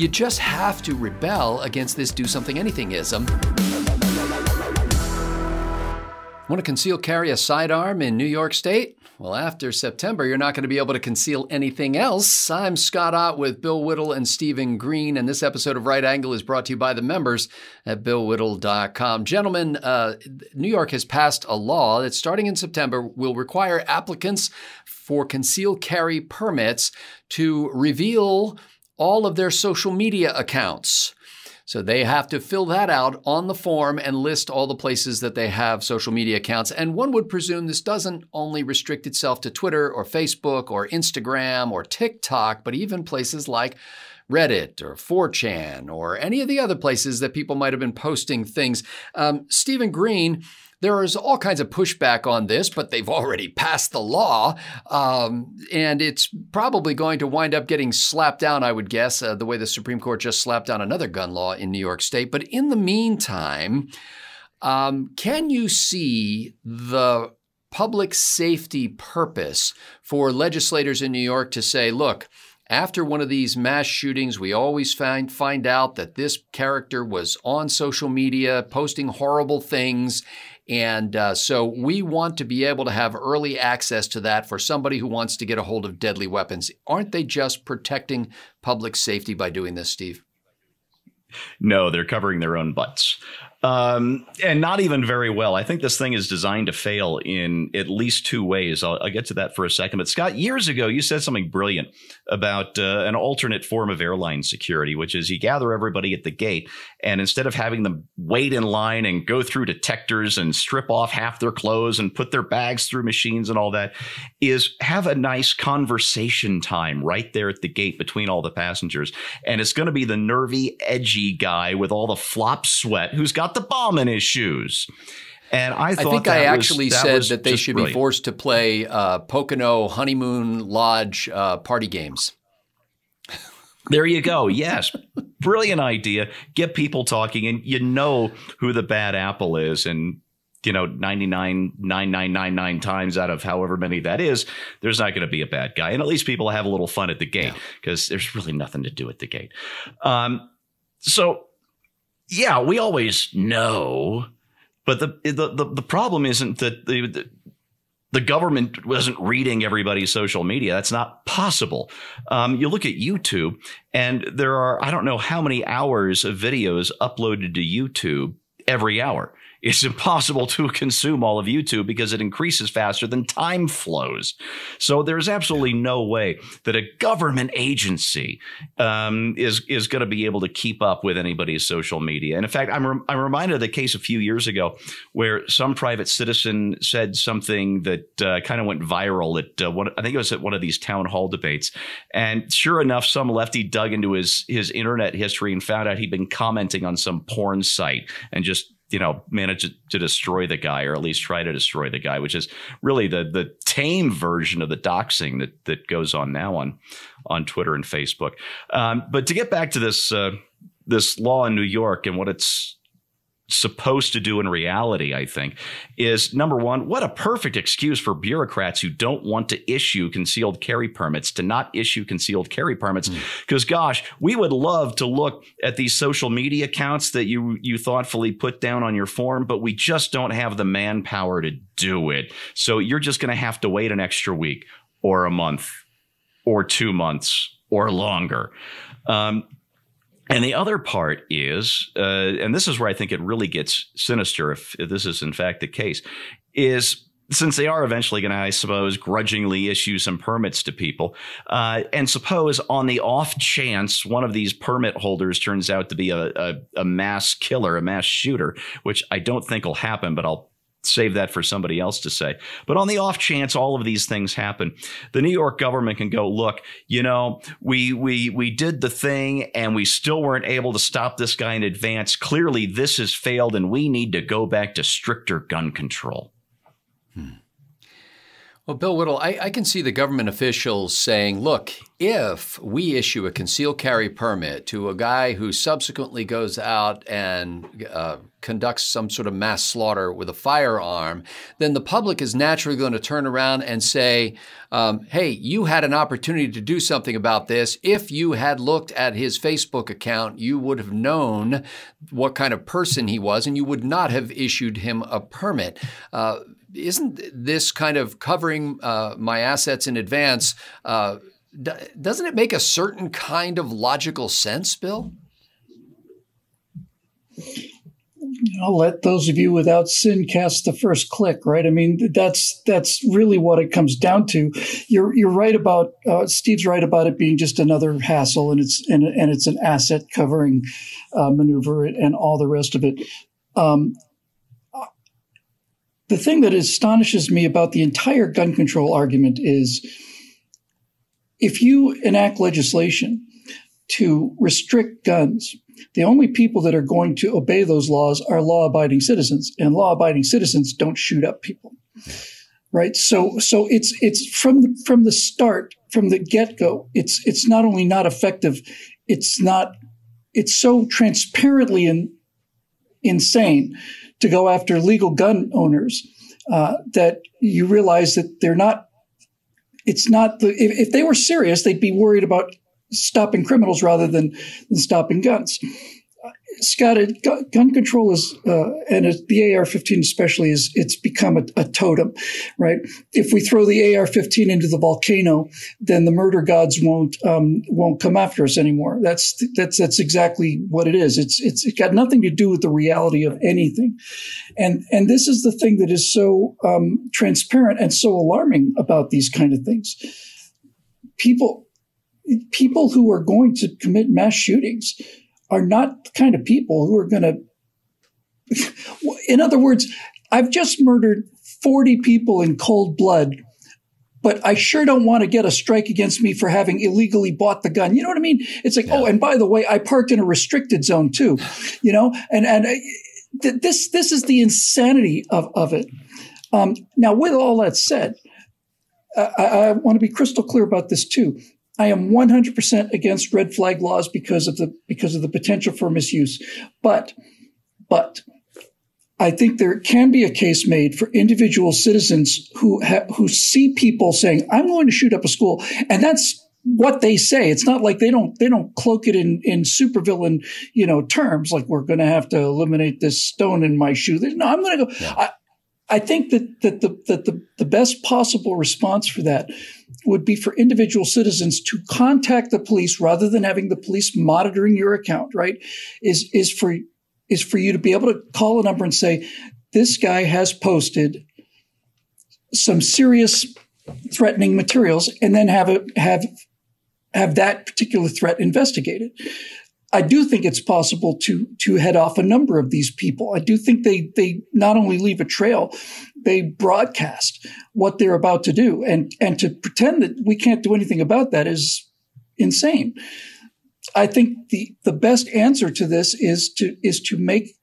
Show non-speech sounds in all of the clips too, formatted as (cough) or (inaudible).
you just have to rebel against this do something anythingism. Want to conceal carry a sidearm in New York State? Well, after September, you're not going to be able to conceal anything else. I'm Scott Ott with Bill Whittle and Stephen Green, and this episode of Right Angle is brought to you by the members at BillWhittle.com. Gentlemen, uh, New York has passed a law that starting in September will require applicants for concealed carry permits to reveal all of their social media accounts. So they have to fill that out on the form and list all the places that they have social media accounts. And one would presume this doesn't only restrict itself to Twitter or Facebook or Instagram or TikTok, but even places like Reddit or 4chan or any of the other places that people might have been posting things. Um, Stephen Green, there is all kinds of pushback on this, but they've already passed the law. Um, and it's probably going to wind up getting slapped down, I would guess, uh, the way the Supreme Court just slapped down another gun law in New York State. But in the meantime, um, can you see the public safety purpose for legislators in New York to say, look, after one of these mass shootings, we always find find out that this character was on social media posting horrible things, and uh, so we want to be able to have early access to that for somebody who wants to get a hold of deadly weapons. Aren't they just protecting public safety by doing this, Steve? No, they're covering their own butts um, and not even very well. I think this thing is designed to fail in at least two ways. I'll, I'll get to that for a second. But Scott, years ago, you said something brilliant about uh, an alternate form of airline security, which is you gather everybody at the gate, and instead of having them wait in line and go through detectors and strip off half their clothes and put their bags through machines and all that, is have a nice conversation time right there at the gate between all the passengers. And it's going to be the nervy, edgy guy with all the flop sweat who's got the bomb in his shoes. And I, I think I actually was, that said that they should brilliant. be forced to play uh, Pocono Honeymoon Lodge uh, party games. There you go. Yes. Brilliant idea. Get people talking, and you know who the bad apple is. And, you know, 99,9999 times out of however many that is, there's not going to be a bad guy. And at least people have a little fun at the gate because yeah. there's really nothing to do at the gate. Um, so yeah, we always know, but the the the, the problem isn't that the, the the government wasn't reading everybody's social media. That's not possible. Um, you look at YouTube, and there are I don't know how many hours of videos uploaded to YouTube every hour it's impossible to consume all of YouTube because it increases faster than time flows. So there's absolutely no way that a government agency um, is is going to be able to keep up with anybody's social media. And in fact, I'm re- I'm reminded of the case a few years ago where some private citizen said something that uh, kind of went viral. At uh, one, I think it was at one of these town hall debates, and sure enough, some lefty dug into his his internet history and found out he'd been commenting on some porn site and just you know, manage to destroy the guy or at least try to destroy the guy, which is really the the tame version of the doxing that that goes on now on on Twitter and Facebook. Um, but to get back to this uh, this law in New York and what it's supposed to do in reality, I think, is number one, what a perfect excuse for bureaucrats who don't want to issue concealed carry permits to not issue concealed carry permits. Because, mm. gosh, we would love to look at these social media accounts that you you thoughtfully put down on your form, but we just don't have the manpower to do it. So you're just going to have to wait an extra week or a month or two months or longer. Um, and the other part is, uh, and this is where I think it really gets sinister if, if this is in fact the case, is since they are eventually going to, I suppose, grudgingly issue some permits to people, uh, and suppose on the off chance one of these permit holders turns out to be a, a, a mass killer, a mass shooter, which I don't think will happen, but I'll save that for somebody else to say. But on the off chance all of these things happen, the New York government can go, look, you know, we we we did the thing and we still weren't able to stop this guy in advance. Clearly this has failed and we need to go back to stricter gun control. Hmm. Well, Bill Whittle, I, I, can see the government officials saying, look, if we issue a concealed carry permit to a guy who subsequently goes out and uh, conducts some sort of mass slaughter with a firearm, then the public is naturally going to turn around and say, um, hey, you had an opportunity to do something about this. If you had looked at his Facebook account, you would have known what kind of person he was, and you would not have issued him a permit. Uh, isn't this kind of covering uh, my assets in advance? Uh, d- doesn't it make a certain kind of logical sense, Bill? I'll let those of you without sin cast the first click, right? I mean, that's that's really what it comes down to. You're you're right about uh, Steve's right about it being just another hassle, and it's and, and it's an asset covering uh, maneuver and all the rest of it. Um, the thing that astonishes me about the entire gun control argument is if you enact legislation to restrict guns, the only people that are going to obey those laws are law abiding citizens, and law abiding citizens don't shoot up people. Right. So, so it's, it's from, the, from the start, from the get go, it's, it's not only not effective, it's not, it's so transparently in, insane to go after legal gun owners uh, that you realize that they're not. It's not the if, if, they were serious, they'd be worried about stopping criminals rather than, than stopping guns. Scott, gun control is, uh, and the AR-15 especially is, it's become a, a, totem, right? If we throw the AR-15 into the volcano, then the murder gods won't um, won't come after us anymore. That's that's that's exactly what it is. It's it's it got nothing to do with the reality of anything, and and this is the thing that is so um, transparent and so alarming about these kind of things. People people who are going to commit mass shootings are not the kind of people who are going to. In other words, I've just murdered 40 people in cold blood, but I sure don't want to get a strike against me for having illegally bought the gun. You know what I mean? It's like, oh, yeah. oh, and by the way, I parked in a restricted zone too, you know, and, and uh, this, this is the insanity of, of it. Um, now, with all that said, I, I want to be crystal clear about this too. I am 100% against red flag laws because of the because of the potential for misuse. But but I think there can be a case made for individual citizens who ha- who see people saying, "I'm going to shoot up a school," and that's what they say. It's not like they don't they don't cloak it in in supervillain you know terms like we're going to have to eliminate this stone in my shoe. No, I'm going to go. Yeah. I, I think that that the that the, the best possible response for that would be for individual citizens to contact the police rather than having the police monitoring your account, right? Is, is for, is for you to be able to call a number and say, this guy has posted some serious threatening materials and then have it, have, have that particular threat investigated. I do think it's possible to to head off a number of these people. I do think they they not only leave a trail, they broadcast what they're about to do, and and to pretend that we can't do anything about that is insane. I think the the best answer to this is to is to make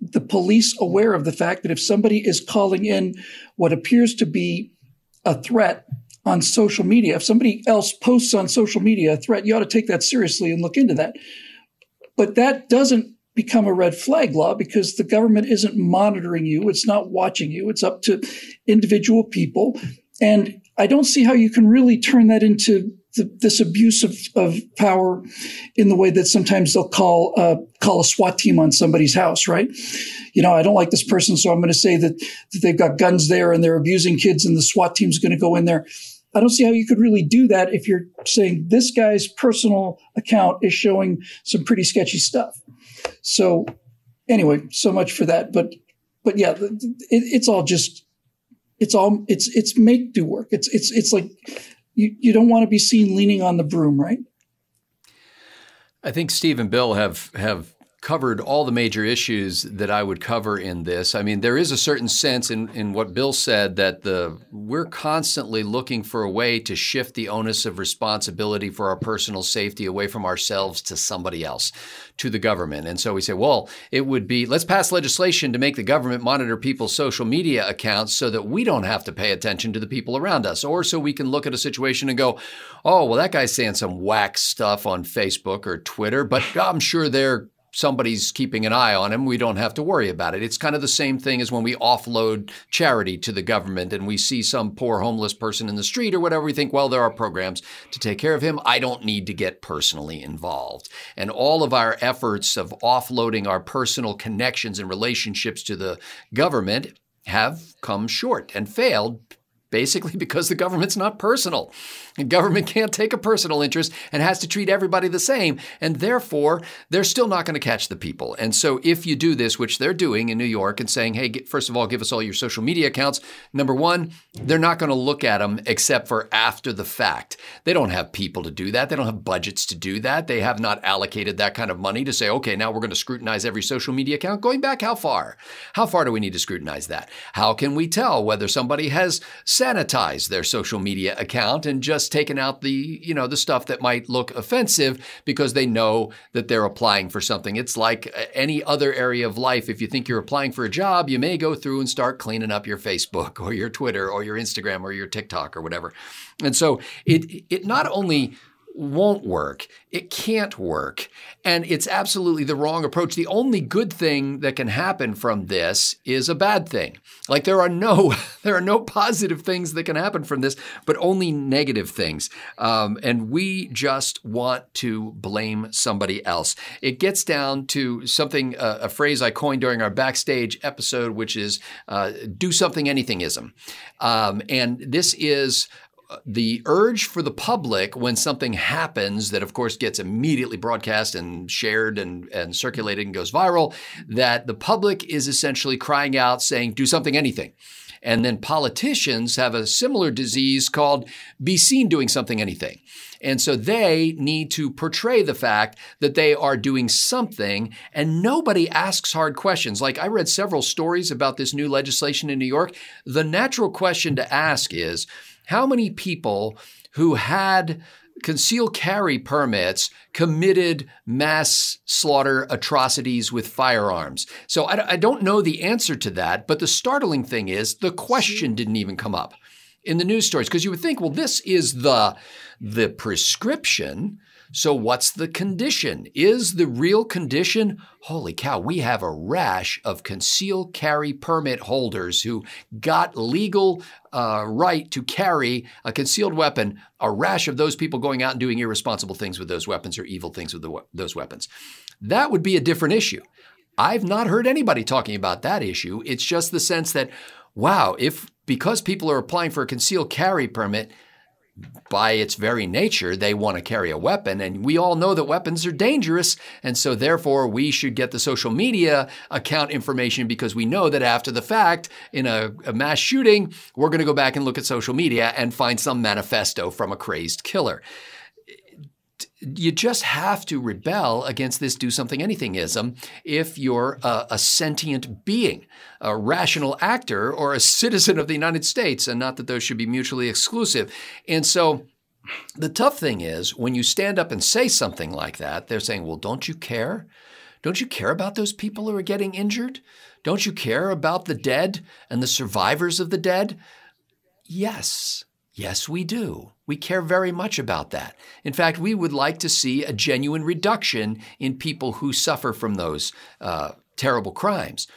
the police aware of the fact that if somebody is calling in what appears to be a threat on social media. If somebody else posts on social media a threat, you ought to take that seriously and look into that. But that doesn't become a red flag law because the government isn't monitoring you. It's not watching you. It's up to individual people. And I don't see how you can really turn that into the, this abuse of, of power in the way that sometimes they'll call uh, call a SWAT team on somebody's house, right? You know, I don't like this person, so I'm going to say that, that they've got guns there and they're abusing kids, and the SWAT team's going to go in there. I don't see how you could really do that if you're saying this guy's personal account is showing some pretty sketchy stuff. So, anyway, so much for that. But, but yeah, it, it's all just, it's all, it's, it's make do work. It's, it's, it's like you, you don't want to be seen leaning on the broom, right? I think Steve and Bill have have covered all the major issues that I would cover in this. I mean, there is a certain sense in, in what Bill said that the we're constantly looking for a way to shift the onus of responsibility for our personal safety away from ourselves to somebody else, to the government. And so we say, well, it would be let's pass legislation to make the government monitor people's social media accounts so that we don't have to pay attention to the people around us, or so we can look at a situation and go, oh, well, that guy's saying some whack stuff on Facebook or Twitter, but I'm sure they're somebody's keeping an eye on him, we don't have to worry about it. It's kind of the same thing as when we offload charity to the government and we see some poor homeless person in the street or whatever. We think, well, there are programs to take care of him. I don't need to get personally involved. And all of our efforts of offloading our personal connections and relationships to the government have come short and failed basically (laughs) because the government's not personal. The government can't take a personal interest and has to treat everybody the same. And therefore, they're still not going to catch the people. And so, if you do this, which they're doing in New York and saying, hey, first of all, give us all your social media accounts, number one, they're not going to look at them except for after the fact. They don't have people to do that. They don't have budgets to do that. They have not allocated that kind of money to say, okay, now we're going to scrutinize every social media account. Going back how far? How far do we need to scrutinize that? How can we tell whether somebody has sanitized their social media account and just taken out the, you know, the stuff that might look offensive because they know that they're applying for something. It's like uh, any other area of life. If you think you're applying for a job, you may go through and start cleaning up your Facebook or your Twitter or your Instagram or your TikTok or whatever. And so it it not only won't work. It can't work. And it's absolutely the wrong approach. The only good thing that can happen from this is a bad thing. Like there are no (laughs) there are no positive things that can happen from this, but only negative things. Um, and we just want to blame somebody else. It gets down to something uh, a phrase I coined during our backstage episode, which is uh, "do something anythingism," um, and this is the urge for the public when something happens that of course gets immediately broadcast and shared and, and circulated and goes viral that the public is essentially crying out saying do something anything and then politicians have a similar disease called be seen doing something anything and so they need to portray the fact that they are doing something, and nobody asks hard questions. Like I read several stories about this new legislation in New York. The natural question to ask is how many people who had concealed carry permits committed mass slaughter atrocities with firearms. So I, I, don't know the answer to that, but the startling thing is the question didn't even come up in the news stories because you would think, well, this is the the prescription. So, what's the condition? Is the real condition? Holy cow, we have a rash of concealed carry permit holders who got legal uh, right to carry a concealed weapon, a rash of those people going out and doing irresponsible things with those weapons or evil things with the, those weapons. That would be a different issue. I've not heard anybody talking about that issue. It's just the sense that, wow, if because people are applying for a concealed carry permit, by its very nature, they want to carry a weapon. And we all know that weapons are dangerous. And so, therefore, we should get the social media account information because we know that after the fact, in a, a mass shooting, we're going to go back and look at social media and find some manifesto from a crazed killer you just have to rebel against this do something anythingism if you're a, a, sentient being, a rational actor, or a citizen of the United States, and not that those should be mutually exclusive. And so the tough thing is when you stand up and say something like that, they're saying, well, don't you care? Don't you care about those people who are getting injured? Don't you care about the dead and the survivors of the dead? Yes. Yes, we do. We care very much about that. In fact, we would like to see a genuine reduction in people who suffer from those uh, terrible crimes.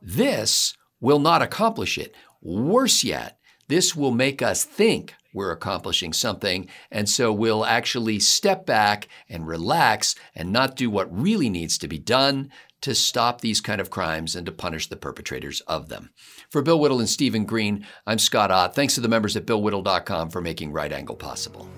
This will not accomplish it. Worse yet, this will make us think we're accomplishing something, and so we'll actually step back and relax and not do what really needs to be done to stop these kind of crimes and to punish the perpetrators of them. For Bill Whittle and Stephen Green, I'm Scott Ott. Thanks to the members at BillWhittle.com for making Right Angle possible.